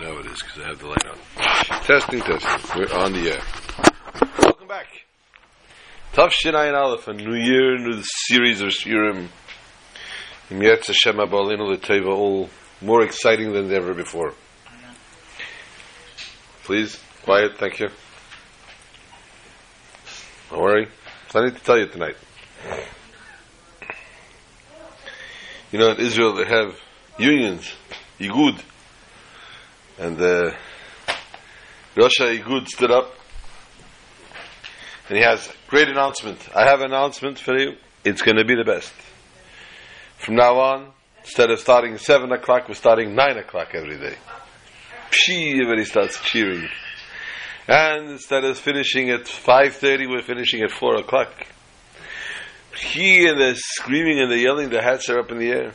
Now it is because I have the light on. Testing, testing. We're on the air. Welcome back. Tough Shinayin Aleph, a new year, new series of Shirim. Yetz Hashem Abalinu L'Teva, all more exciting than ever before. Please, quiet, thank you. Don't worry. Plenty to tell you tonight. You know, in Israel they have unions, Igud. And uh, the Rosh Igud stood up and he has great announcement. I have an announcement for you. It's going to be the best. From now on, instead of starting 7 o'clock, we're starting 9 o'clock every day. Pshee, everybody starts cheering. And instead of finishing at 5.30, we're finishing at 4 o'clock. He and the screaming and the yelling, the hats are up in the air.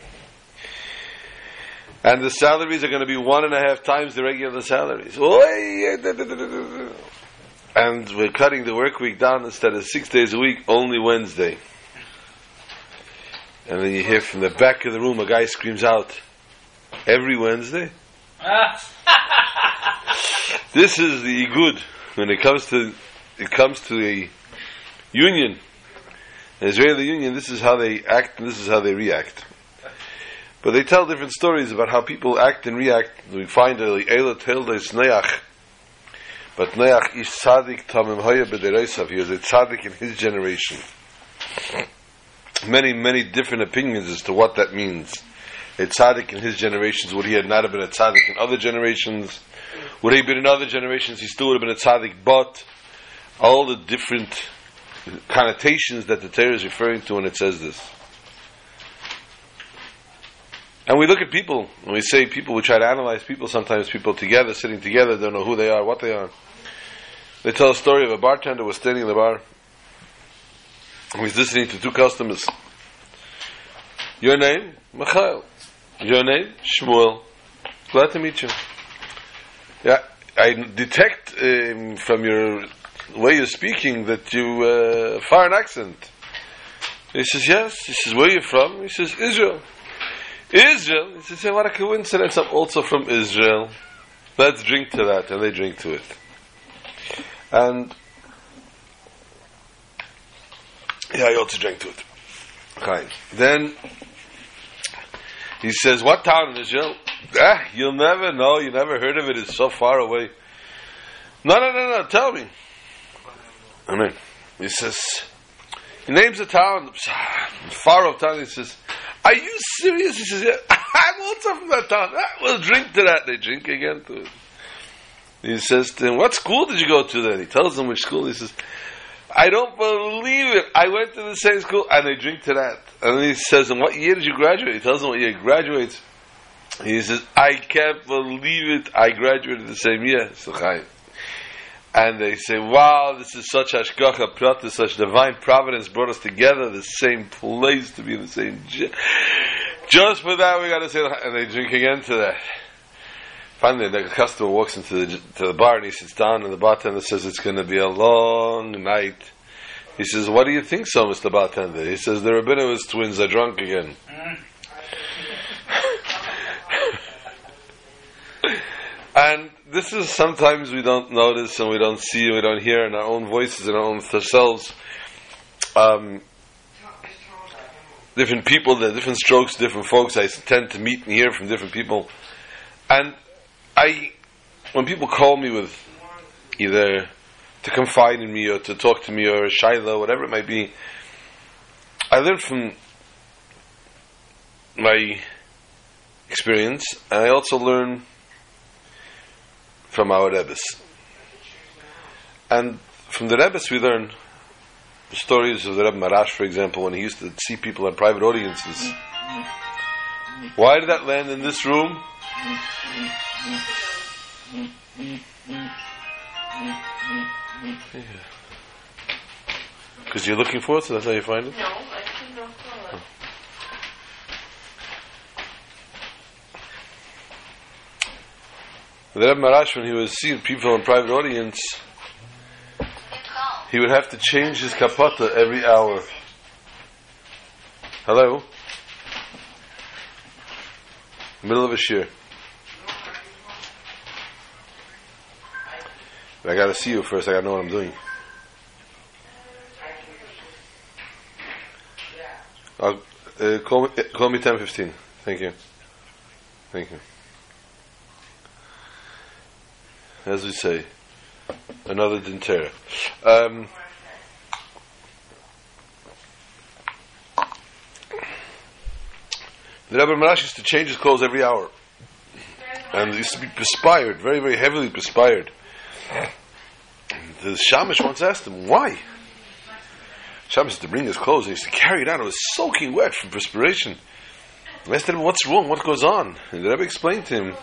And the salaries are going to be one and a half times the regular salaries. And we're cutting the work week down instead of six days a week, only Wednesday. And then you hear from the back of the room a guy screams out, every Wednesday? this is the good when it comes to it comes to a union, an Israeli union. This is how they act and this is how they react. But they tell different stories about how people act and react. We find a Eila Tildes Noach. But Noach is tzaddik tamim hoya b'dereisav. He was a tzaddik in his generation. Many, many different opinions as to what that means. A tzaddik in his generations, would he have not have been a tzaddik in other generations? Would he have been in other generations, he still would have been a tzaddik, but all the different connotations that the Torah is referring to when it says this. And we look at people, and we say people, we try to analyze people, sometimes people together, sitting together, don't know who they are, what they are. They tell a story of a bartender was standing in the bar. He was listening to two customers. Your name? Michael. Your name? Shmuel. Glad to meet you. Yeah, I detect um, from your way you're speaking that you uh, foreign accent. He says, yes. He says, where are you from? He says, Israel. Israel. He says, what a coincidence. I'm also from Israel. Let's drink to that. And they drink to it. And yeah, I also drank to it. Okay. Then he says, what town in Israel? Ah, you'll never know. You never heard of it. It's so far away. No, no, no, no. Tell me. I mean, he says, he names a town, far off town. He says, are you serious? He says, yeah, I'm also from that town. Ah, we'll drink to that. They drink again to it. He says to him, what school did you go to then? He tells them which school. He says, I don't believe it. I went to the same school and they drink to that. And he says, and what year did you graduate? He tells them what year he graduates. He says, I can't believe it. I graduated the same year. And they say, wow, this is such hashgacha prata, such divine providence brought us together, the same place to be in the same. Just for that, we got to say, and they drink again to that. Finally, the customer walks into the, to the bar and he sits down, and the bartender says, It's going to be a long night. He says, What do you think so, Mr. Bartender? He says, The Rabinowitz twins are drunk again. Mm. and this is sometimes we don't notice and we don't see and we don't hear in our own voices and our own selves. Um, different people, different strokes, different folks. I tend to meet and hear from different people. And I, when people call me with either to confide in me or to talk to me or shiloh, whatever it might be, I learn from my experience, and I also learn from our Rebbes. And from the Rebbes we learn stories of the Rebbe Maharash, for example, when he used to see people in private audiences. Why did that land in this room? Because you're looking for it, so that's how you find it? No, I didn't know color. The Rebbe Maharash, when he was seeing people in private audience, he would have to change his kapata every hour. Hello? Middle of a shir. I gotta see you first. I gotta know what I'm doing. Uh, call me, uh, call me ten fifteen. Thank you. Thank you. As we say, another dintera. Um, the Rebbe Maharash used to change his clothes every hour. And he used to be perspired, very, very heavily perspired. The Shamish once asked him, why? Shamish used to bring his clothes, and he used to carry it out. It was soaking wet from perspiration. I asked him, what's wrong? What goes on? And the Rebbe explained to him,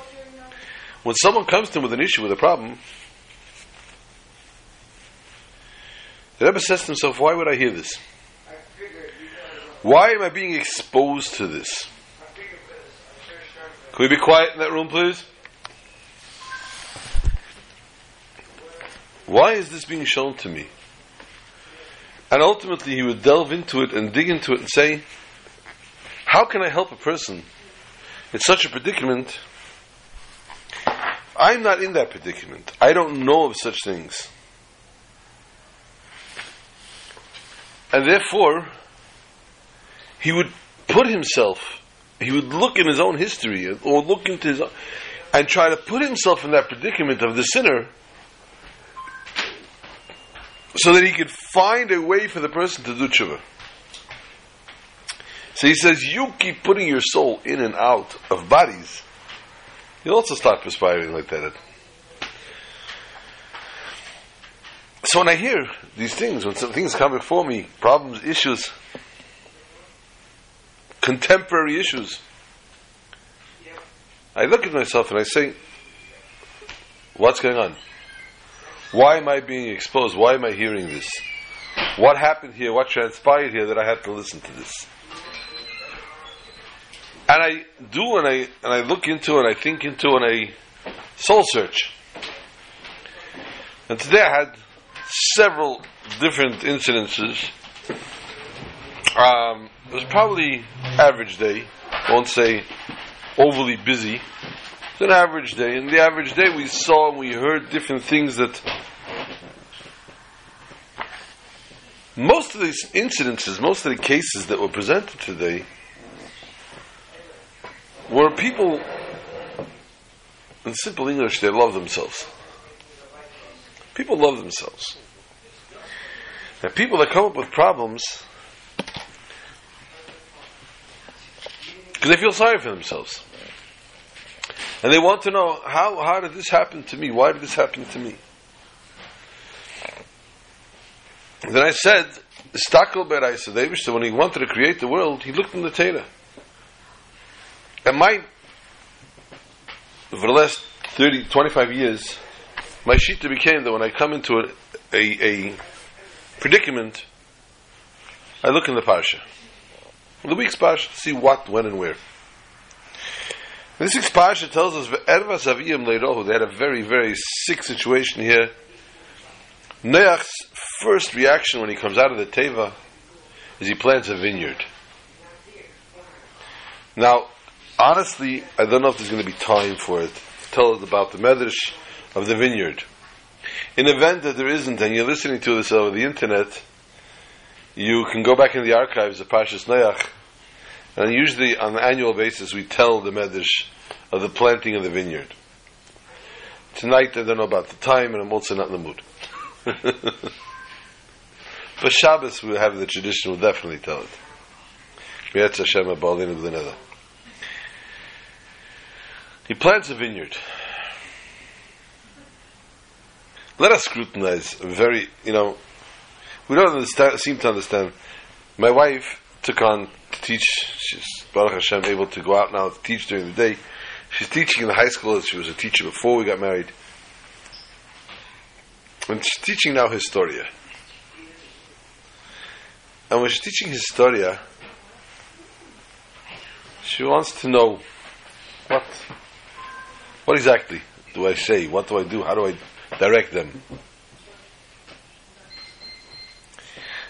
when someone comes to him with an issue, with a problem, the Rebbe says to himself, why would I hear this? Why am I being exposed to this? Can we be quiet in that room, please? Why is this being shown to me? And ultimately, he would delve into it and dig into it and say, How can I help a person in such a predicament? I'm not in that predicament. I don't know of such things. And therefore, he would put himself he would look in his own history or look into his own, and try to put himself in that predicament of the sinner so that he could find a way for the person to do tshuva. So he says, you keep putting your soul in and out of bodies, you'll also start perspiring like that. So when I hear these things, when some things come before me, problems, issues, contemporary issues. I look at myself and I say, what's going on? Why am I being exposed? Why am I hearing this? What happened here? What transpired here that I had to listen to this? And I do, and I and I look into it, I think into it, and I soul search. And today I had several different incidences. Um, it was probably average day. I won't say overly busy. It's an average day. In the average day, we saw and we heard different things that. Most of these incidences, most of the cases that were presented today, were people, in simple English, they love themselves. People love themselves. Now, people that come up with problems because they feel sorry for themselves. And they want to know how, how did this happen to me? Why did this happen to me? Then I said, Stakel Beraisa when he wanted to create the world, he looked in the Torah. And my, for the last 30, 25 years, my shita became that when I come into a, a, a predicament, I look in the parsha. The week's parsha, see what, when, and where. This week's parsha tells us They had a very, very sick situation here. Noach's first reaction when he comes out of the teva is he plants a vineyard. Now, honestly, I don't know if there's going to be time for it. Tell us about the medrash of the vineyard. In event that there isn't, and you're listening to this over the internet, you can go back in the archives of Parshas Noach, and usually on an annual basis we tell the Medrash of the planting of the vineyard. Tonight I don't know about the time, and I'm also not in the mood. but Shabbos we have the tradition, we'll definitely tell it. He plants a vineyard. Let us scrutinize very, you know, we don't seem to understand. My wife took on to teach. She's Baruch Hashem able to go out now to teach during the day. She's teaching in the high school. She was a teacher before we got married, and she's teaching now Historia. And when she's teaching Historia, she wants to know what what exactly do I say? What do I do? How do I direct them?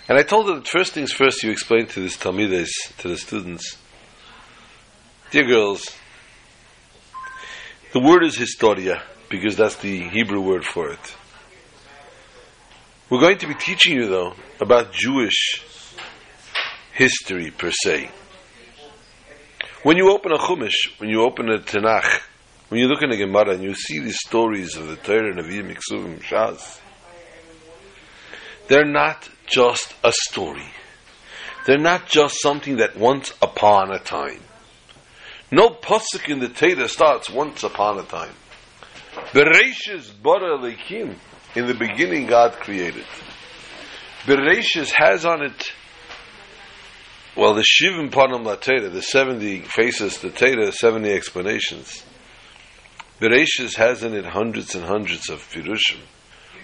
And I told her that first things first, you explain to this Talmides, to the students, dear girls, the word is historia, because that's the Hebrew word for it. We're going to be teaching you, though, about Jewish history per se. When you open a Chumash, when you open a Tanakh, when you look in the Gemara and you see these stories of the Torah, Nevi'im, Miksuvim, Shas, they're not just a story. They're not just something that once upon a time. No pasuk in the Torah starts once upon a time. Bereshis bara lekim. In the beginning, God created. Bereshis has on it, well, the Shivim Panam La the 70 faces to Torah, 70 explanations. Bereshis has in it hundreds and hundreds of Pirushim.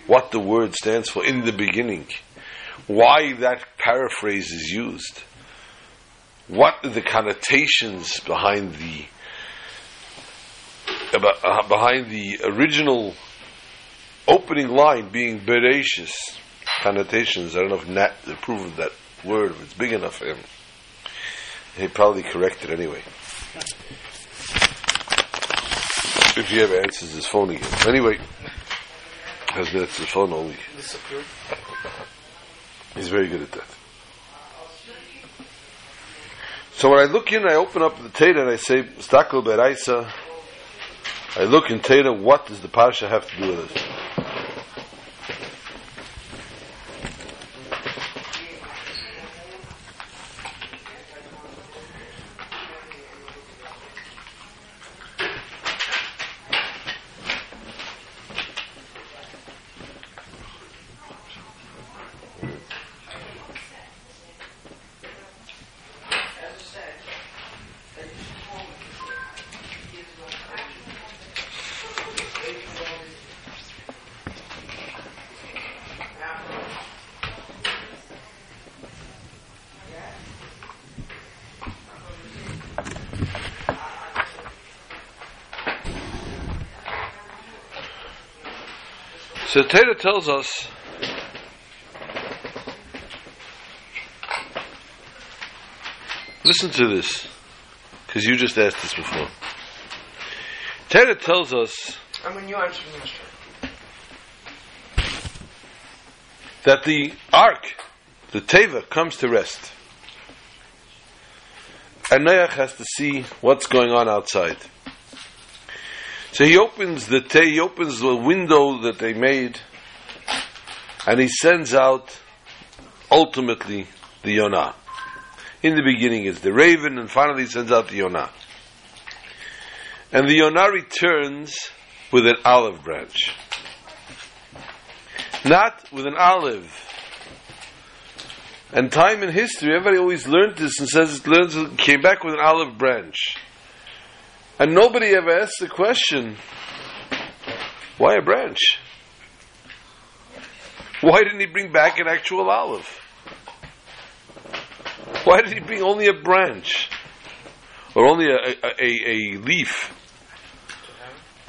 What the word stands for in the beginning. Why that paraphrase is used. What are the connotations behind the uh, behind the original opening line being Bereshis connotations. I don't know if Nat approved that word, if it's big enough for him. He probably corrected anyway. If he ever answers his phone again. Anyway, has minutes his phone only. He's very good at that. So when I look in, I open up the Torah and I say, Stakel Beraisa. I look in Torah, what does the Parsha have to do with it? So Torah tells us Listen to this, because you just asked this before. Torah tells us I mean, you that the ark, the Teva, comes to rest. And Noach has to see what's going on outside. So he opens the te- he opens the window that they made, and he sends out ultimately the Yonah. In the beginning it's the raven, and finally he sends out the Yonah. And the Yonah returns with an olive branch. Not with an olive. And time in history, everybody always learned this and says it learns came back with an olive branch. And nobody ever asked the question, why a branch? Why didn't he bring back an actual olive? Why did he bring only a branch? Or only a, a, a, a leaf?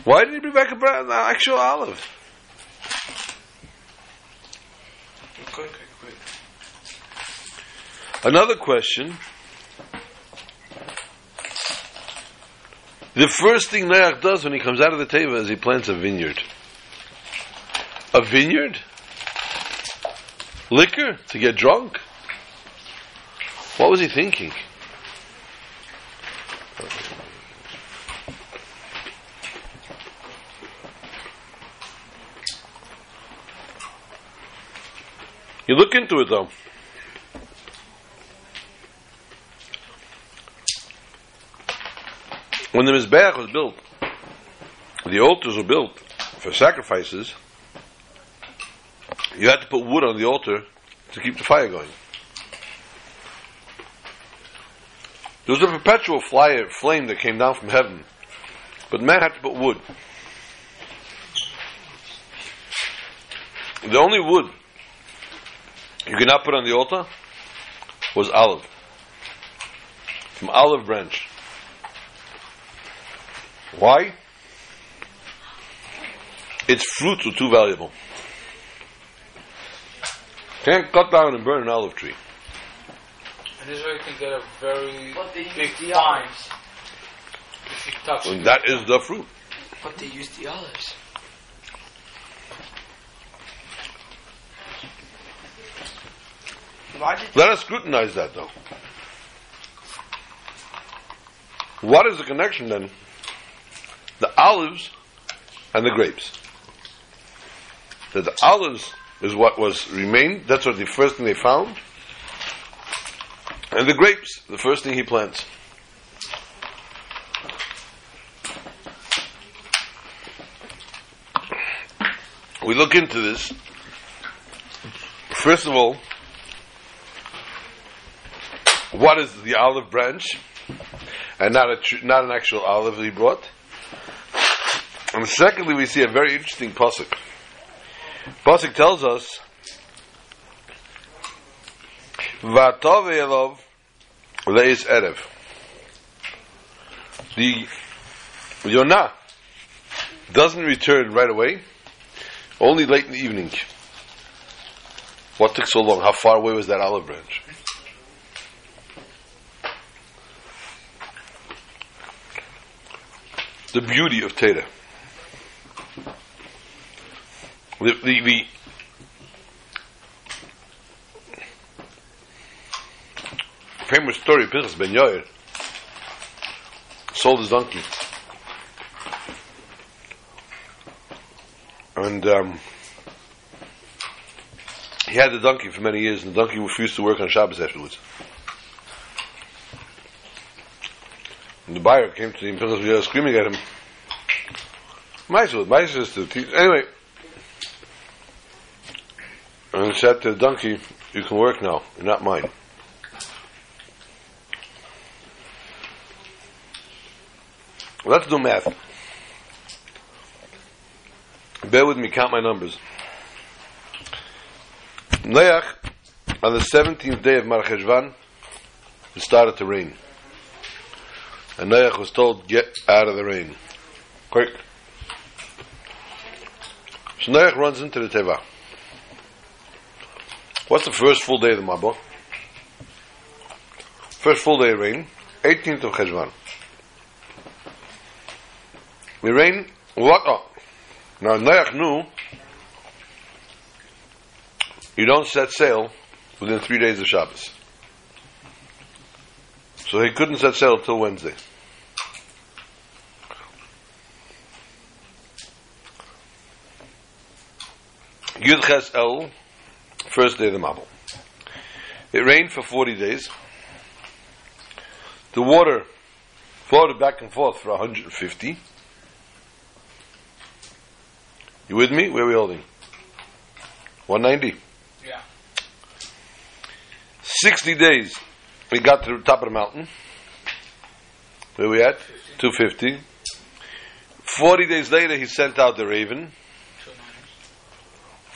Why did he bring back a branch, an actual olive? Another question The first thing Noach does when he comes out of the Teva is he plants a vineyard. A vineyard? Liquor? To get drunk? What was he thinking? You look into it though. When the Mizbeach was built, the altars were built for sacrifices, you had to put wood on the altar to keep the fire going. There was a perpetual flyer, flame that came down from heaven, but man had to put wood. The only wood you could not put on the altar was olive, from olive branch. Why? Its fruits were too valuable. Can't cut down and burn an olive tree. And Israel can get a very big use fine if you touch And it. that is the fruit. But they use the olives. Why did Let us scrutinize that though. What is the connection then? The olives and the grapes. That the olives is what was remained, that's what the first thing they found. And the grapes, the first thing he plants. We look into this. First of all, what is the olive branch, and not a tr- not an actual olive he brought. And secondly, we see a very interesting pasuk. Pasuk tells us, "Vatov elov leis erev." The Yonah doesn't return right away, only late in the evening. What took so long? How far away was that olive branch? the beauty of Teda. The, the, the famous story of Pinchas Ben Yair sold his donkey. And um, he had the donkey for many years, and the donkey refused to work on Shabbos afterwards. And the buyer came to him, Ben Yair, screaming at him, mice is to teach. Anyway, and he said to the donkey, "You can work now. You're not mine." Let's do math. Bear with me. Count my numbers. Noach, on the seventeenth day of Mar Cheshvan, it started to rain, and Noach was told, "Get out of the rain, quick." So Noach runs into the Teva. What's the first full day of the Mabul? First full day of rain, 18th of Cheshvan. The rain, what? Oh. Now Noach knew you don't set sail within three days of Shabbos. So he couldn't set sail till Wednesday. Yud Ches El, first day of the Mabul. It rained for 40 days. The water floated back and forth for 150. You with me? Where are we holding? 190. Yeah. 60 days. We got to the top of the mountain. Where we at? 250. 40 days later, he sent out the raven. Two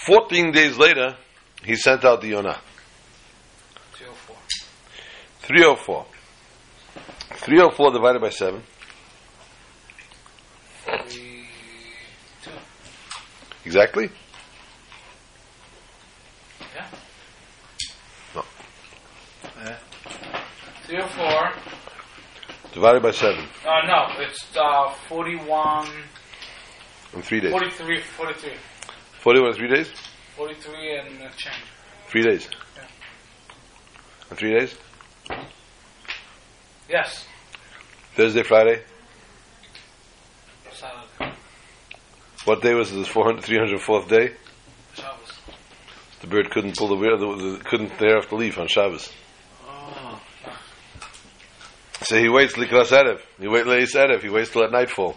14 days later, he sent out the Yonah. Two oh four. 304. 304 divided by 7. Forty two. Exactly? Yeah. No. Three oh four. Divided by 7. Uh, no, it's uh, 41, In 3 days. 43, 43. 41 in 3 days? 43 and a change. 3 days. Yeah. In 3 days? Yes. Thursday, Friday? Saturday. What day was this 400, 304th day? Shabbos. The bird couldn't pull the, wheel- the, the couldn't tear off the leaf on Shabbos. Oh. So he waits likras erev. He waits leis erev. He waits till at nightfall.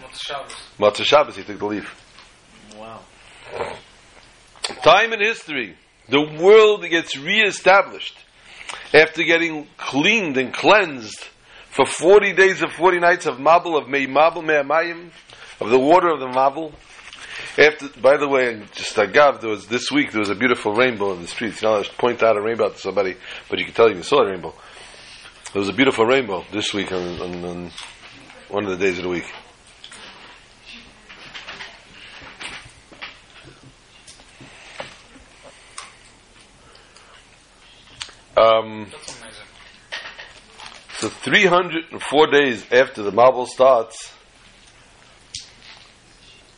What's Shabbos? Matzah Shabbos, he took the leaf. Time in history, the world gets reestablished after getting cleaned and cleansed for 40 days and 40 nights of Mabul, of Mei Mabul, Me'amayim, of the water of the Mabul. After, by the way, and just agav, there was this week there was a beautiful rainbow in the streets. You know, I just point out a rainbow to somebody, but you can tell you saw a rainbow. There was a beautiful rainbow this week on, on, on one of the days of the week. Um, So 304 days after the Mabul starts,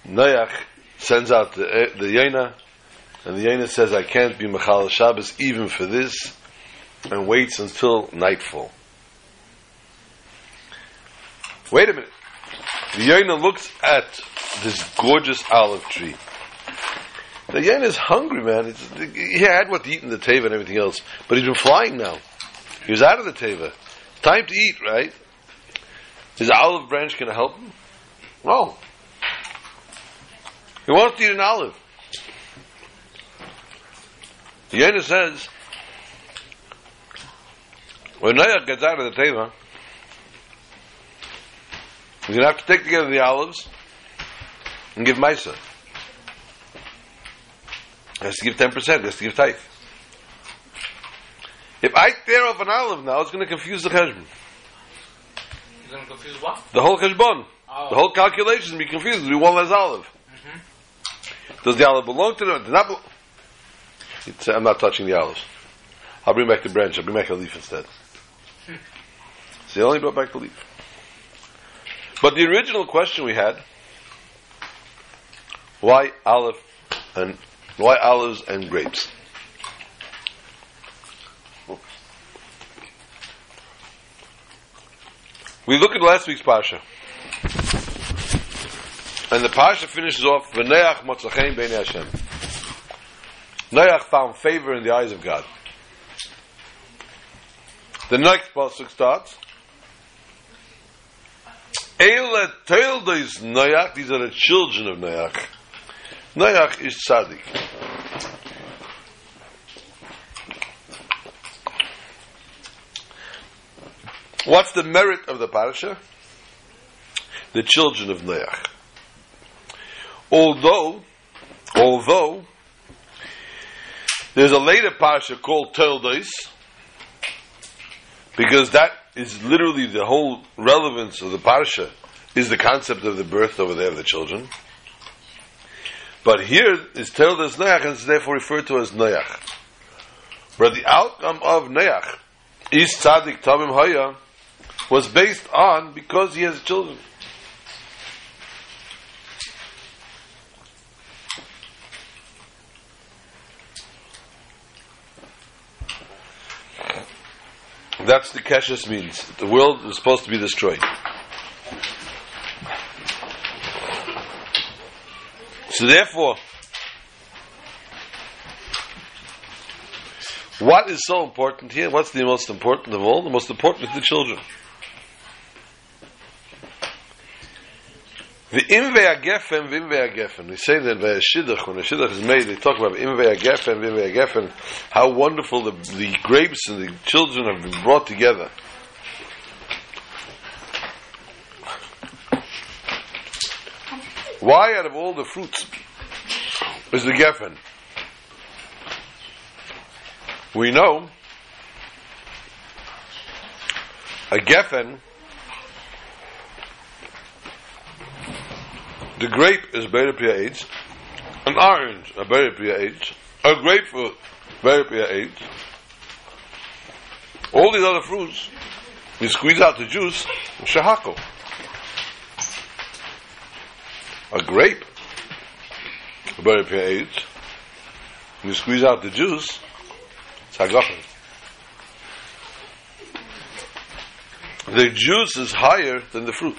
Noach sends out the, the Yonah, And the Yonah says, I can't be Mechal Shabbos even for this, and waits until nightfall. Wait a minute. The Yonah looks at this gorgeous olive tree. The Yonah is hungry, man. It's, he had what to eat in the Teva and everything else, but he's been flying now. He was out of the Teva. Time to eat, right? Is olive branch going to help him? No. He wants to eat an olive. The Yonah says, when Noach gets out of the Teva, he's going to have to take together the olives and give Misa. Has to give 10%, he has to give tithe. If I tear off an olive now, it's going to confuse the cheshbon. You're going to confuse what? The whole cheshbon. Oh. The whole calculation will be confused. Be one less olive. Mm-hmm. Does the olive belong to them? Does not belong? It's, I'm not touching the olives. I'll bring back the branch. I'll bring back a leaf instead. Hmm. See, I only brought back the leaf. But the original question we had: Why olive and why olives and grapes? We look at last week's pasha. And the Pasha finishes off, V'neach motzachem b'nei Hashem. Noach found favor in the eyes of God. The next pasuk starts, Eile Noach, these are the children of Noach. Noach is tzaddik. What's the merit of the parasha? The children of Noach. Although, although, there's a later parasha called Toldos, because that is literally the whole relevance of the parasha, is the concept of the birth over there of the children. But here is Toldos Noach, and is therefore referred to as Noach. But the outcome of Noach, is Tzaddik Tamim Haya, was based on because he has children. That's the Keshes means. The world is supposed to be destroyed. So therefore, what is so important here? What's the most important of all? The most important is the children. The imve agefen, vimve agefen. We say that by shidduch, when a shidduch is made, they talk about imve agefen, vimve agefen, how wonderful the, the grapes and the children have been brought together. Why out of all the fruits is the geffen? We know a geffen The grape is Beripia age, an orange, a Beripia age, a grapefruit, Beripia age. All these other fruits, you squeeze out the juice, shahako. A grape, a Beripia age, you squeeze out the juice, it's hagafen. The juice is higher than the fruit.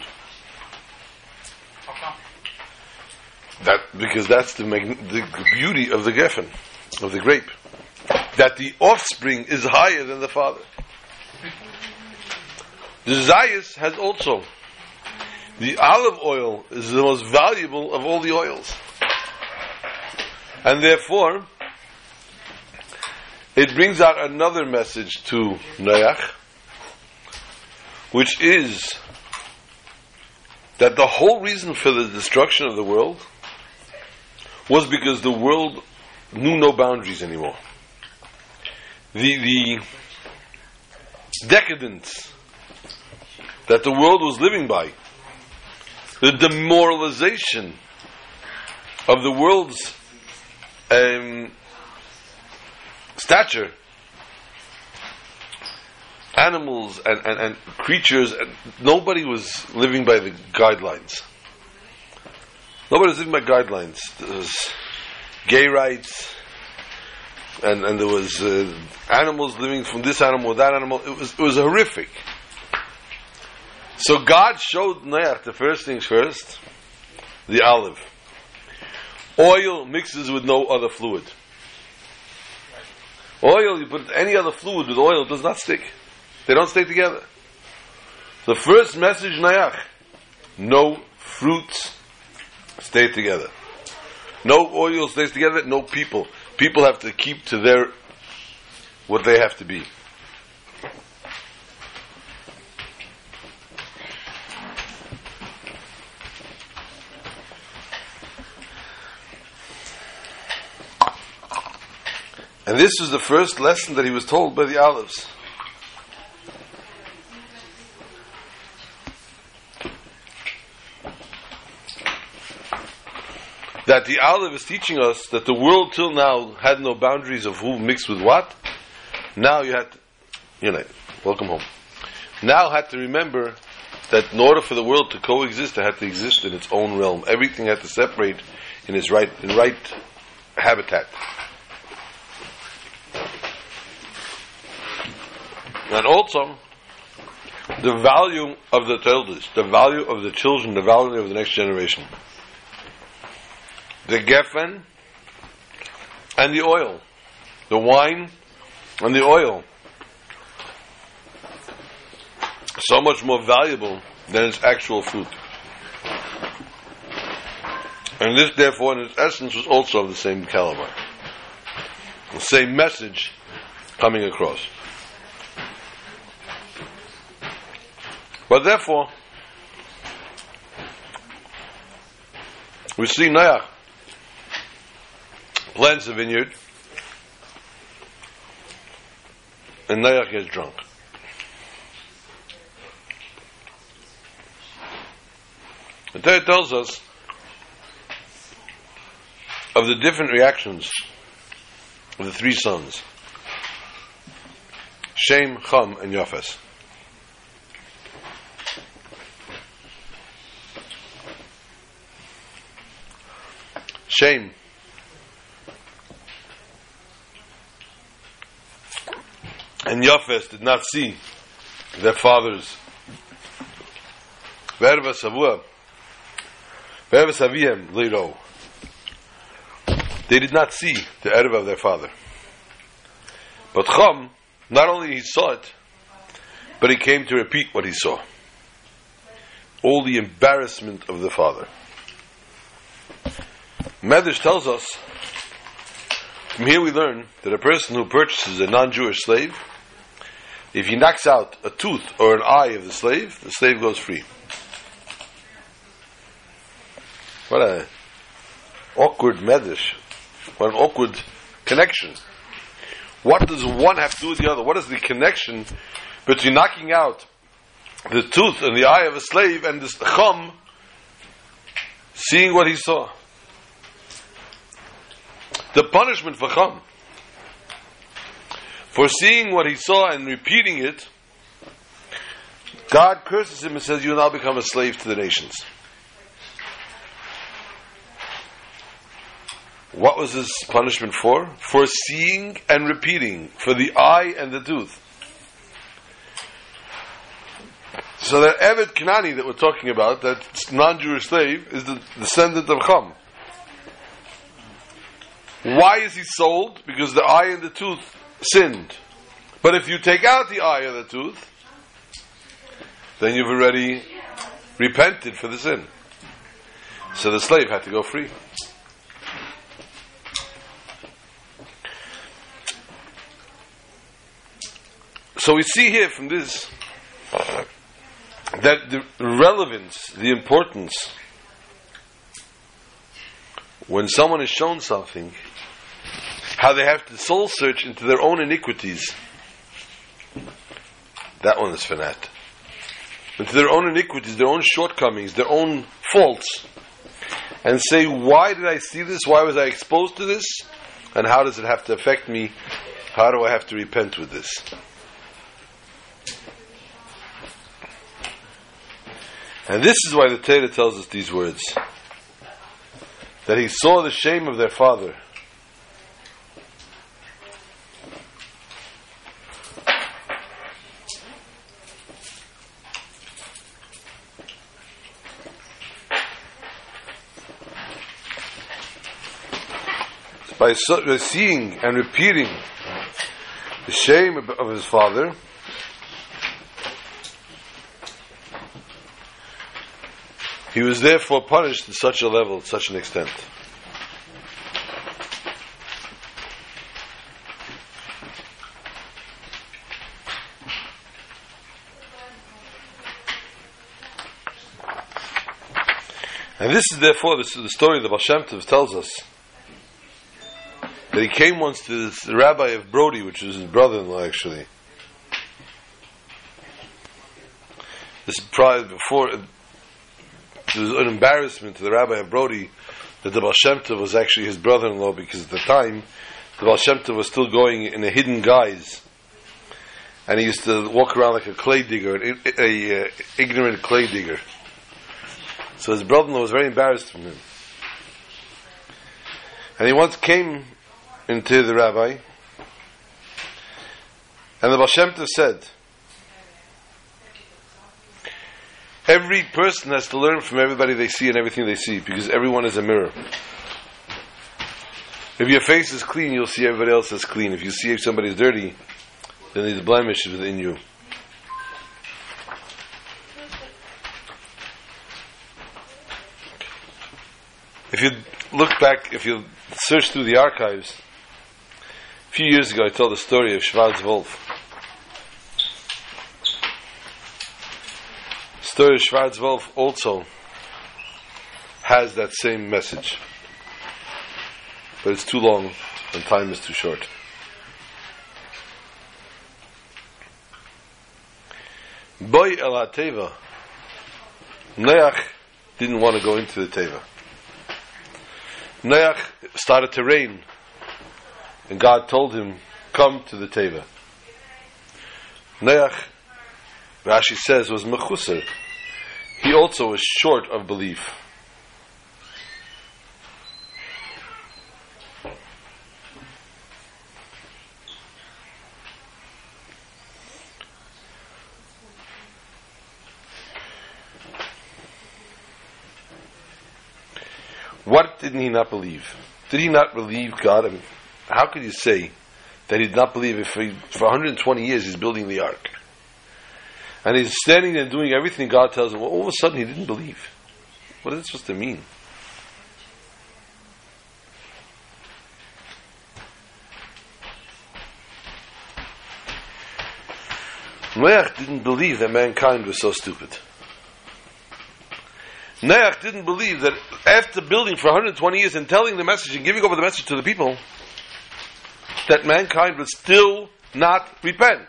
That because that's the, the beauty of the geffen, of the grape, that the offspring is higher than the father. The zayis has also the olive oil is the most valuable of all the oils, and therefore it brings out another message to Noach, which is that the whole reason for the destruction of the world was because the world knew no boundaries anymore. The, the decadence that the world was living by, the demoralization of the world's um, stature, animals and, and, and creatures, and nobody was living by the guidelines. Nobody was living by guidelines. There's gay rights, and, and there was uh, animals living from this animal, that animal. It was, it was horrific. So God showed Noach the first things first, the olive. Oil mixes with no other fluid. Oil, you put any other fluid with oil, does not stick. They don't stay together. The first message, Noach, no fruits stay together. No oil stays together, no people. People have to keep to their, what they have to be. And this was the first lesson that he was told by the olives. That the olive is teaching us that the world till now had no boundaries of who mixed with what. Now you had to, you know, welcome home. Now had to remember that in order for the world to coexist, it had to exist in its own realm. Everything had to separate in its right, in right habitat. And also, the value of the elders, the value of the children, the value of the next generation. The geffen and the oil. The wine and the oil. So much more valuable than its actual fruit. And this, therefore, in its essence, was also of the same caliber. The same message coming across. But therefore, we see Noach plants a vineyard, and Noach gets drunk. The Torah tells us of the different reactions of the three sons Shem, Chum, and Yafes. Shame. And Yafes did not see their father's Verva Savua. Verva Savihem Liro. They did not see the erva of their father. But Chum, not only he saw it, but he came to repeat what he saw. All the embarrassment of the father. Medrash tells us, from here we learn that a person who purchases a non-Jewish slave, if he knocks out a tooth or an eye of the slave, the slave goes free. What a awkward medrash. What an awkward connection. What does one have to do with the other? What is the connection between knocking out the tooth and the eye of a slave and this chum seeing what he saw? The punishment for chum for seeing what he saw and repeating it, God curses him and says, You will now become a slave to the nations. What was his punishment for? For seeing and repeating, for the eye and the tooth. So that Evet Kanani that we're talking about, that non-Jewish slave, is the descendant of Chum. Why is he sold? Because the eye and the tooth sinned. But if you take out the eye or the tooth, then you've already repented for the sin. So the slave had to go free. So we see here from this that the relevance, the importance, when someone is shown something, how they have to soul search into their own iniquities. That one is fanat. Into their own iniquities, their own shortcomings, their own faults, and say, why did I see this? Why was I exposed to this? And how does it have to affect me? How do I have to repent with this? And this is why the Torah tells us these words. That he saw the shame of their father. By, seeing and repeating the shame of, his father, he was therefore punished to such a level, to such an extent. And this is therefore is the story the Baal tells us that he came once to this rabbi of Brody, which was his brother-in-law actually. This prior before it was an embarrassment to the rabbi of Brody that the Baal Shem Tov was actually his brother-in-law because at the time the Baal Shem Tov was still going in a hidden guise. And he used to walk around like a clay digger, a, a, a ignorant clay digger. So his brother-in-law was very embarrassed from him. And he once came into the rabbi, and the Baal Shem Tov said, Every person has to learn from everybody they see and everything they see, because everyone is a mirror. If your face is clean, you'll see everybody else is clean. If you see if somebody's dirty, then there's a blemish within you. If you look back, if you search through the archives, a few years ago I told the story of Schwarz Wolf. The story of Schwarz Wolf also has that same message. But it's too long and time is too short. Boy el ha-teva, didn't want to go into the Teva. Noach started to rain, and God told him, "Come to the Teva." Noach, Rashi says, was mechuser. He also was short of belief. What did he not believe? Did he not believe God? I mean, how could you say that he did not believe if he, for 120 years he's building the ark? And he's standing there doing everything God tells him. Well, all of a sudden he didn't believe. What is it supposed to mean? Noach didn't believe that mankind was so stupid. Noach didn't believe that after building for 120 years and telling the message and giving over the message to the people, that mankind would still not repent.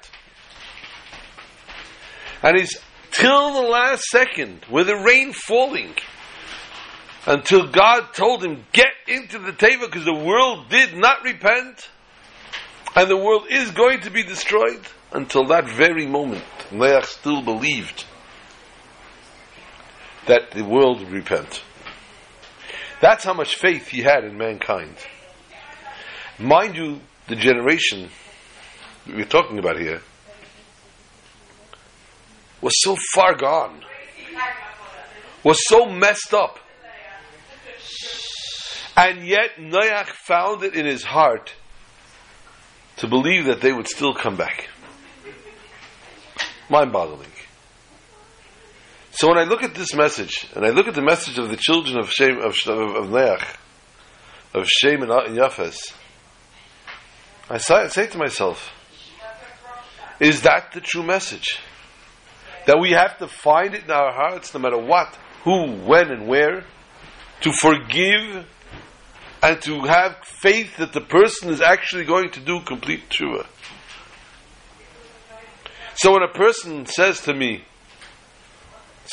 And he's till the last second, with the rain falling, until God told him, get into the teva because the world did not repent, and the world is going to be destroyed. Until that very moment, Noach still believed that the world would repent. That's how much faith he had in mankind. Mind you, the generation we're talking about here was so far gone, was so messed up. And yet Noach found it in his heart to believe that they would still come back. Mind boggling. So when I look at this message, and I look at the message of the children of Shem, of, of, of Noach, of Shem and, and Yafes, I say, to myself, is that the true message? That we have to find it in our hearts, no matter what, who, when, and where, to forgive and to have faith that the person is actually going to do complete tshuva. So when a person says to me,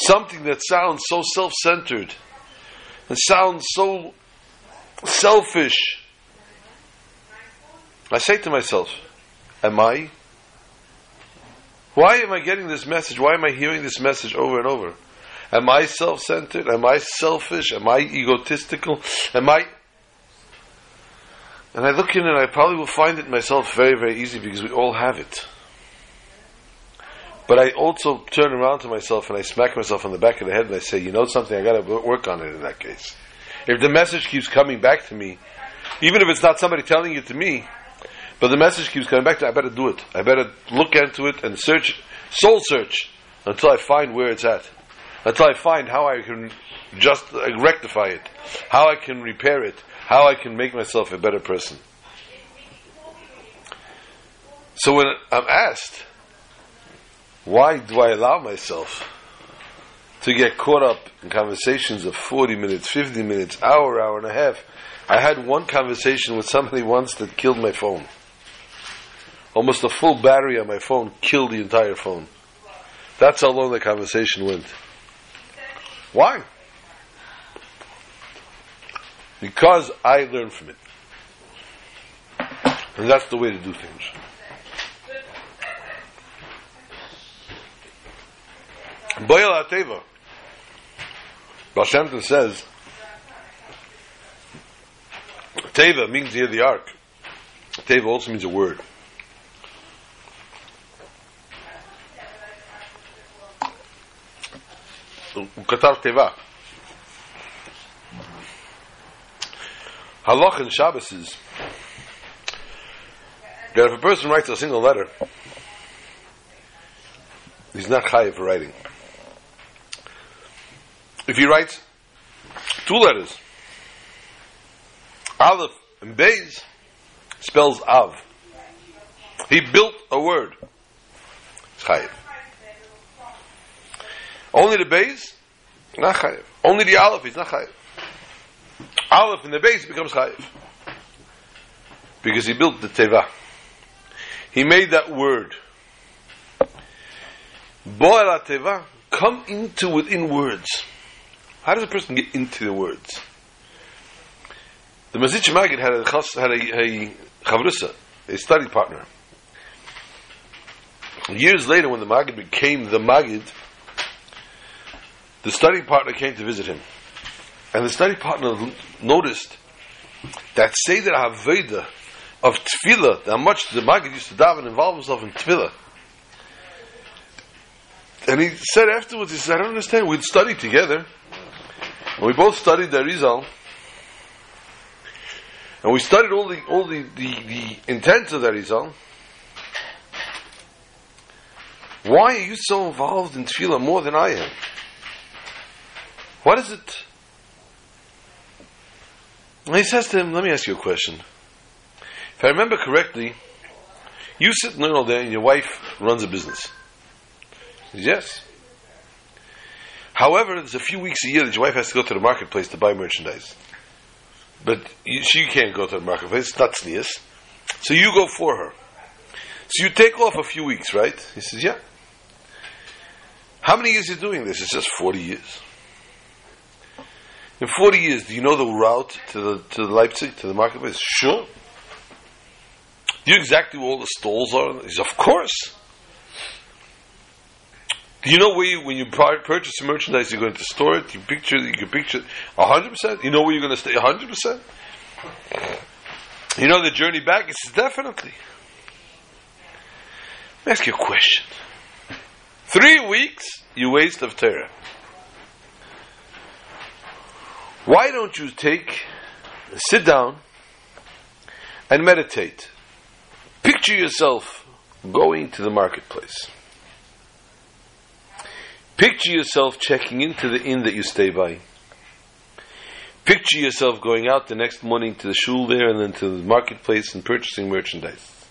something that sounds so self centered and sounds so selfish. I say to myself, Am I? Why am I getting this message? Why am I hearing this message over and over? Am I self centered? Am I selfish? Am I egotistical? Am I. And I look in and I probably will find it myself very, very easy because we all have it. But I also turn around to myself and I smack myself on the back of the head and I say, you know something, I got to work on it in that case. If the message keeps coming back to me, Even if it's not somebody telling it to me, but the message keeps coming back to, I better do it. I better look into it and search, soul search, until I find where it's at. Until I find how I can just uh, rectify it, how I can repair it, how I can make myself a better person. So when I'm asked, why do I allow myself to get caught up in conversations of 40 minutes, 50 minutes, hour, hour and a half? I had one conversation with somebody once that killed my phone. Almost a full battery on my phone killed the entire phone. That's how long the conversation went. Why? Because I learned from it. And that's the way to do things. Boyle Ateva. Shem says, Teva means near the ark. Teva also means a word. הוא כתב תיבה. Halach in Shabbos is that if a person writes a single letter, he's not chayiv for writing. If he writes two letters, Aleph and Beis spells Av. He built a word. It's chayiv. Only the base, not chayiv. Only the aleph is not chayiv. Aleph in the base becomes chayiv. Because he built the teva. He made that word. Bo'el teva, come into within words. How does a person get into the words? The Mezritch Maggid had a chas, had a, a a study partner. Years later, when the Maggid became the Maggid, the study partner came to visit him. And the study partner noticed that Seder HaVeda of Tefillah, how much the Maggid used to daven involve himself in Tefillah. And he said afterwards, he said, I don't understand, we'd study together. And we both studied the Arizal. And we studied all the all the, the, the intents of the Arizal. Why are you so involved in Tefillah more than I am? What is it? And he says to him, Let me ask you a question. If I remember correctly, you sit and learn all day and your wife runs a business. Says, Yes. However, there's a few weeks a year that your wife has to go to the marketplace to buy merchandise. But you, she can't go to the marketplace, it's not tznius. So you go for her. So you take off a few weeks, right? He says, Yeah. How many years are you doing this? He says, 40 years. In 40 years, do you know the route to the, to the Leipzig, to the marketplace? Sure. Do you exactly where all the stalls are? Says, of course. Do you know where you, when you purchase merchandise, you're going to store it? You picture, you can picture it 100%? You know where you're going to stay 100%? You know the journey back? Says, definitely. Let me ask you a question. Three weeks, you waste of Torah. Why don't you take, sit down, and meditate? Picture yourself going to the marketplace. Picture yourself checking into the inn that you stay by. Picture yourself going out the next morning to the shul there and then to the marketplace and purchasing merchandise.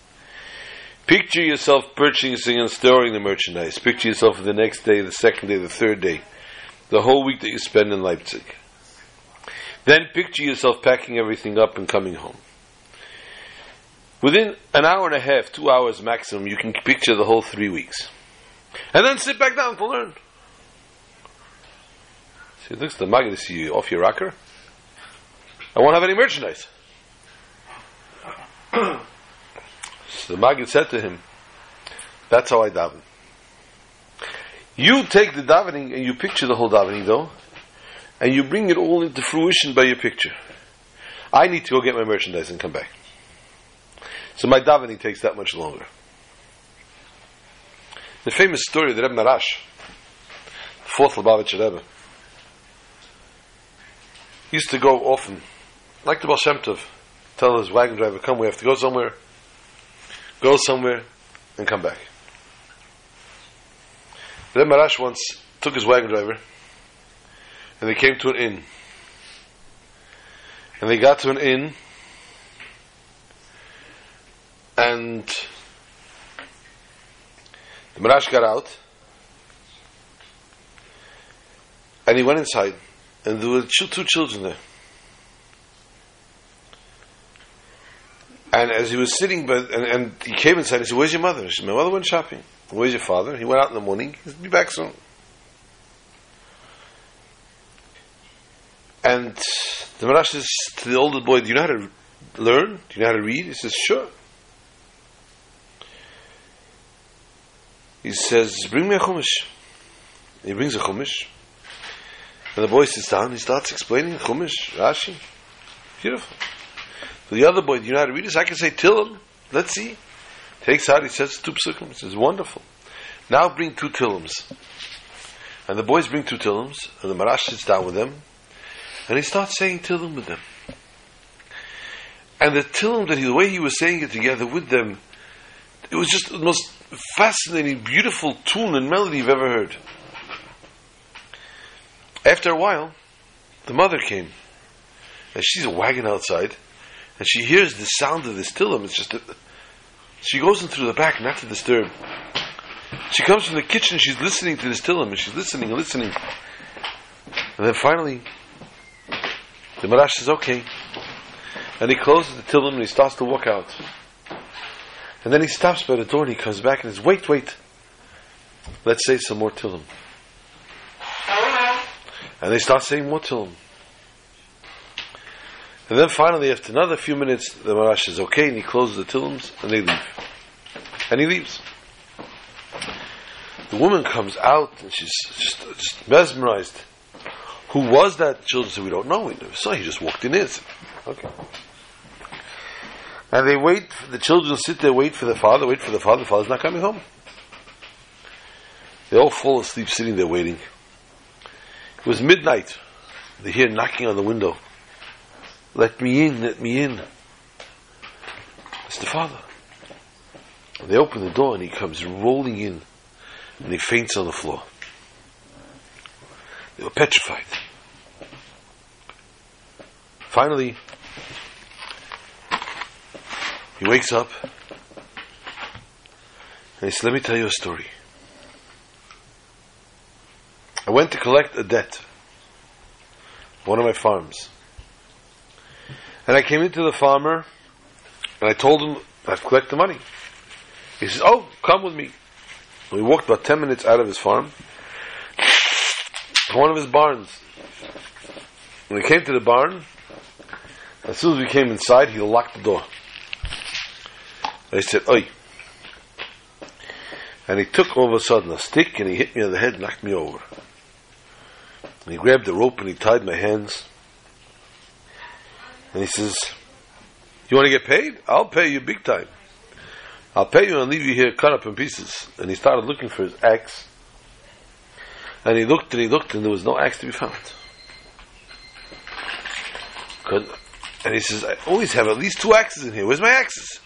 Picture yourself purchasing and storing the merchandise. Picture yourself the next day, the second day, the third day, the whole week that you spend in Leipzig. Then picture yourself packing everything up and coming home. Within an hour and a half, two hours maximum, you can picture the whole three weeks. And then sit back down to learn. See, looks the Maggid see you off your rocker. I won't have any merchandise. so the Maggid said to him, That's how I daven. You take the davening and you picture the whole davening though, and you bring it all into fruition by your picture. I need to go get my merchandise and come back. So my davening takes that much longer. The famous story of the Rebbe Maharash, the fourth Lubavitcher Rebbe, used to go often, like the Baal Shem Tov, tell his wagon driver, come, we have to go somewhere. Go somewhere and come back. Then Maharash once took his wagon driver and they came to an inn. And they got to an inn and the Maharash got out and he went inside and there were two, children there. And as he was sitting, but and, and he came inside, he said, "Where's your mother?" She said, "My mother went shopping." Where's your father? He went out in the morning. He'll be back soon. And the Maharash says to the older boy, "Do you know how to learn? Do you know how to read?" He says, "Sure." He says, "Bring me a chumash." He brings a chumash, and the boy sits down. He starts explaining chumash, Rashi. Beautiful. So the other boy, do you know how to read this? I can say Tillim. Let's see. Takes out, he says two psukim. He says, wonderful. Now bring two Tillims. And the boys bring two Tillims, and the Maharash sits down with them, and he starts saying Tillim with them. And the Tillim, that he, the way he was saying it together with them, it was just the most fascinating, beautiful tune and melody you've ever heard. After a while, the mother came, and she's a wagon outside, and she hears the sound of this tillim. It's just, a, she goes in through the back, not to disturb. She comes from the kitchen. She's listening to this tillim, and she's listening and listening. And then finally, the Maharash says, "Okay," and he closes the tillim and he starts to walk out. And then he stops by the door and he comes back and says, "Wait, wait. Let's say some more tillim." And they start saying more tillim. And then finally, after another few minutes, the Maharash says, okay, and he closes the tillums, and they leave. And he leaves. The woman comes out, and she's just, just mesmerized. Who was that? Children said, we don't know. We never saw. He just walked in here. Okay. And they wait, the children sit there, wait for the father, wait for the father. The father's not coming home. They all fall asleep sitting there waiting. It was midnight. They hear knocking on the window. Let me in, let me in. It's the father. And they open the door and he comes rolling in and he faints on the floor. They were petrified. Finally, he wakes up and he says, Let me tell you a story. I went to collect a debt, one of my farms. And I came into the farmer and I told him I've collected the money. He says, Oh, come with me. We walked about 10 minutes out of his farm to one of his barns. When we came to the barn, as soon as we came inside, he locked the door. I said, Oi. And he took all of a sudden a stick and he hit me on the head, and knocked me over. And he grabbed the rope and he tied my hands. And he says, You want to get paid? I'll pay you big time. I'll pay you and leave you here cut up in pieces. And he started looking for his axe. And he looked and he looked and there was no axe to be found. Could, And he says, I always have at least two axes in here. Where's my axes?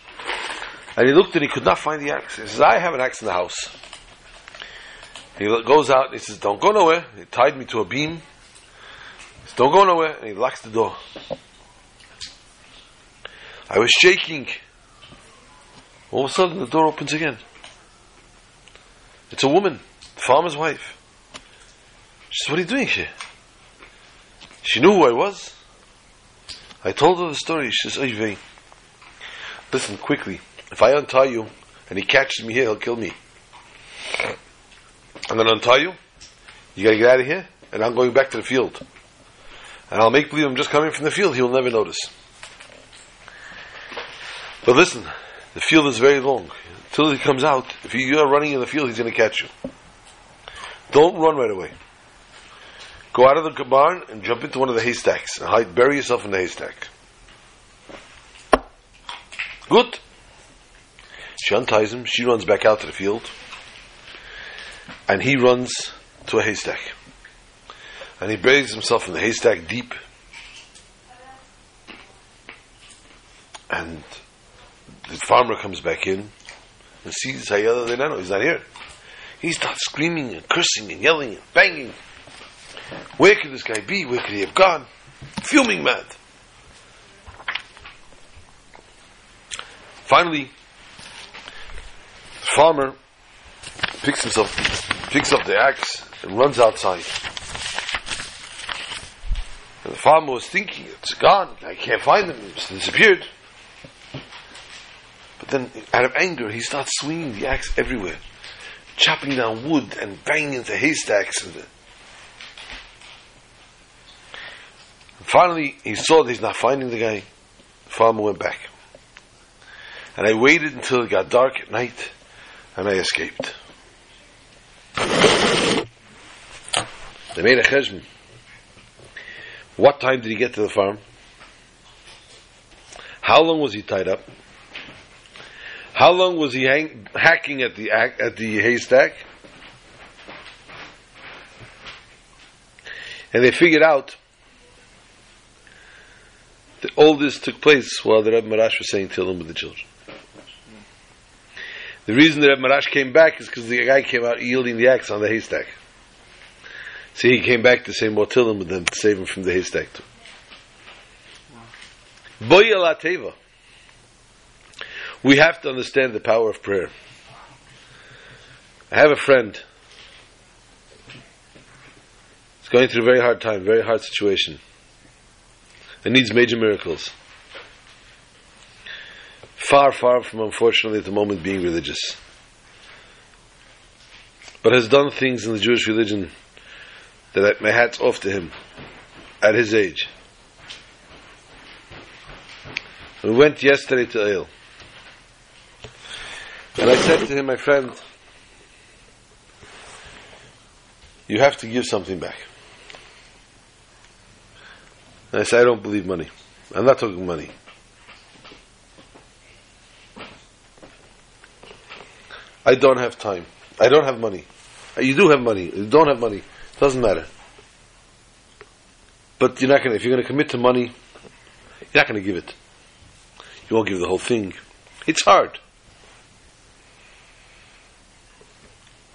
And he looked and he could not find the axe. He says, I have an axe in the house. He goes out and he says, Don't go nowhere. He tied me to a beam. He says, Don't go nowhere. And he locks the door. I was shaking. All of a sudden, the door opens again. It's a woman, the farmer's wife. She What are you doing here? She knew who I was. I told her the story. She says, Oy Listen quickly. If I untie you and he catches me here, he'll kill me. I'm going to untie you. You got to get out of here, and I'm going back to the field. And I'll make believe I'm just coming from the field. He will never notice. But listen, the field is very long. Until he comes out, if you are running in the field, he's going to catch you. Don't run right away. Go out of the barn and jump into one of the haystacks and hide, bury yourself in the haystack. Good. She unties him. She runs back out to the field, and he runs to a haystack, and he buries himself in the haystack deep. And the farmer comes back in and sees Hayada Denano. He's not here. He starts screaming and cursing and yelling and banging. Where could this guy be? Where could he have gone? Fuming mad. Finally, the farmer picks himself, picks up the axe and runs outside. And the farmer was thinking, it's gone, I can't find him, it's disappeared. But then, out of anger, he starts swinging the axe everywhere, chopping down wood and banging into haystacks. And finally, he saw that he's not finding the guy. The farmer went back. And I waited until it got dark at night, and I escaped. They made a cheshbon. What time did he get to the farm? How long was he tied up? How long was he hang, hacking at the at the haystack? And they figured out all this took place while the Rebbe Maharash was saying Tehillim with the children. The reason that Rebbe Maharash came back is because the guy came out yielding the axe on the haystack. So he came back to say Motilim with them to save him from the haystack too. Boya la. We have to understand the power of prayer. I have a friend. He's going through a very hard time, very hard situation. And needs major miracles. Far, far from, unfortunately, at the moment being religious. But has done things in the Jewish religion that my hat's off to him at his age. We went yesterday to Ohel. And I said to him, my friend, you have to give something back. And I said, I don't believe money. I'm not talking money. I don't have time. I don't have money. You do have money. You don't have money. It Doesn't matter. But you're not going to, if you're going to commit to money, you're not going to give it. You won't give the whole thing. It's hard.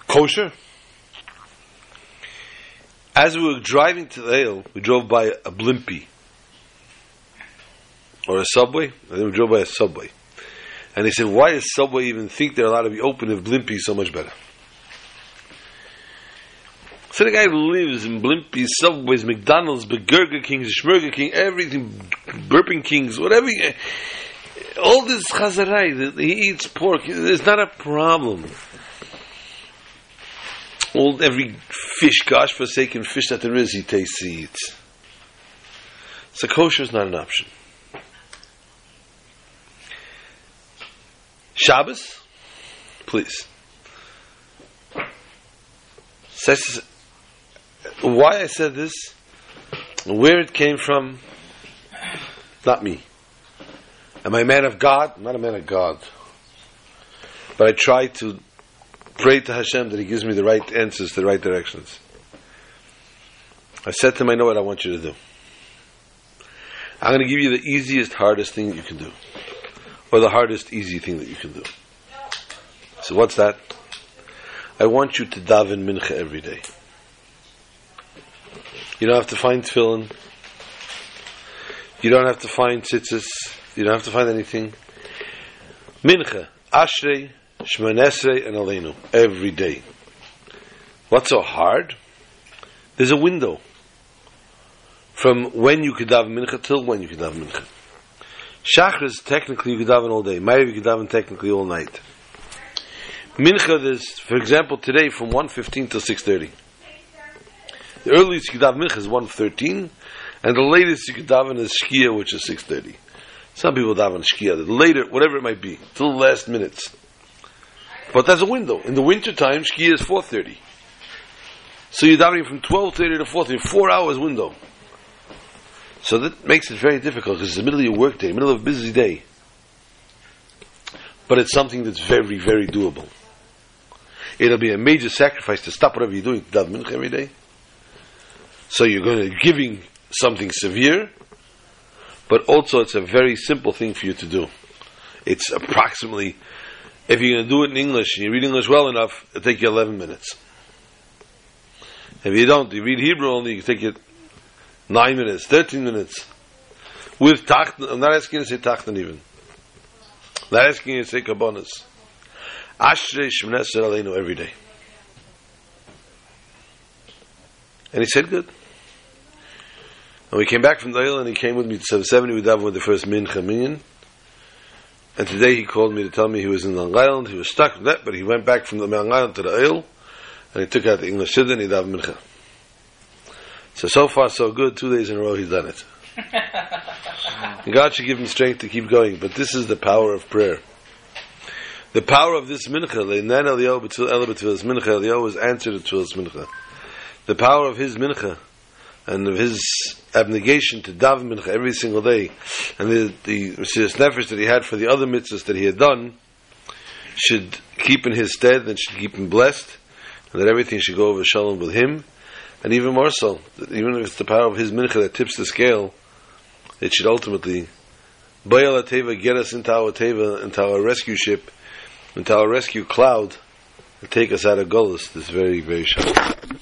Kosher. As we were driving to the Ohel, we drove by a blimpie. Or a subway. And then we drove by a subway. And they said, why does Subway even think they're allowed to be open if Blimpie is so much better? So the guy lives in Blimpie, Subways, McDonald's, Burger Kings, Schmurger King, everything, Burping Kings, whatever. All this chazarai, he eats pork, it's not a problem. All every fish, gosh forsaken fish that there is, he tastes, he eats. So kosher is not an option. Shabbos, please. Says why I said this, where it came from, not me. Am I a man of God? I'm not a man of God. But I try to pray to Hashem that He gives me the right answers, the right directions. I said to him, I know what I want you to do. I'm going to give you the easiest, hardest thing you can do. Or the hardest, easy thing that you can do. So what's that? I want you to daven mincha every day. You don't have to find tefillin. You don't have to find tzitzis. You don't have to find anything. Mincha, Ashrei, Shmonesrei, and Aleinu. Every day. What's so hard? There's a window. From when you could daven mincha till when you could daven mincha. Shachris, technically, you could daven all day. Maybe you could daven technically all night. Mincha, there's, for example, today from 1.15 till 6.30. The earliest you could daven mincha is 1.13, and the latest you could daven is shkia, which is 6.30. Some people daven shkia, later, whatever it might be, till the last minutes. But there's a window. In the winter time, shkia is 4.30. So you're davening from 12.30 to 4.30, four hours window. So that makes it very difficult because it's the middle of your workday, middle of a busy day. But it's something that's very, very doable. It'll be a major sacrifice to stop whatever you're doing to daven every day. So you're going to be giving something severe, but also it's a very simple thing for you to do. It's approximately, if you're going to do it in English and you read English well enough, it'll take you 11 minutes. If you don't, you read Hebrew only, you can take you 9 minutes, 13 minutes. With Tachanun, I'm not asking you to say Tachanun even. I'm not asking you to say Kabbanas. Ashrei Shmonesrei Aleinu every day. And he said good. And we came back from the Ohel and he came with me to 770 with Davin with the first Mincha Minyan. And today he called me to tell me he was in Long Island, he was stuck with that, but he went back from the Long Island to the Ohel and he took out the English Siddur and he Dav Mincha. So, so far so good, two days in a row he's done it. God should give him strength to keep going, but this is the power of prayer. The power of this mincha, Leinan Eliyahu B'Tfil Ela B'Tfil's mincha, Eliyahu was answered to Tfil's mincha. The power of his mincha, and of his abnegation to daven mincha every single day, and the the nefesh that he had for the other mitzvahs that he had done, should keep in his stead and should keep him blessed, and that everything should go over shalom with him, and even more so, even if it's the power of his mincha that tips the scale, it should ultimately Bayal Teva get us into our Teva, into our rescue ship, into our rescue cloud, and take us out of Golis this very, very shalom.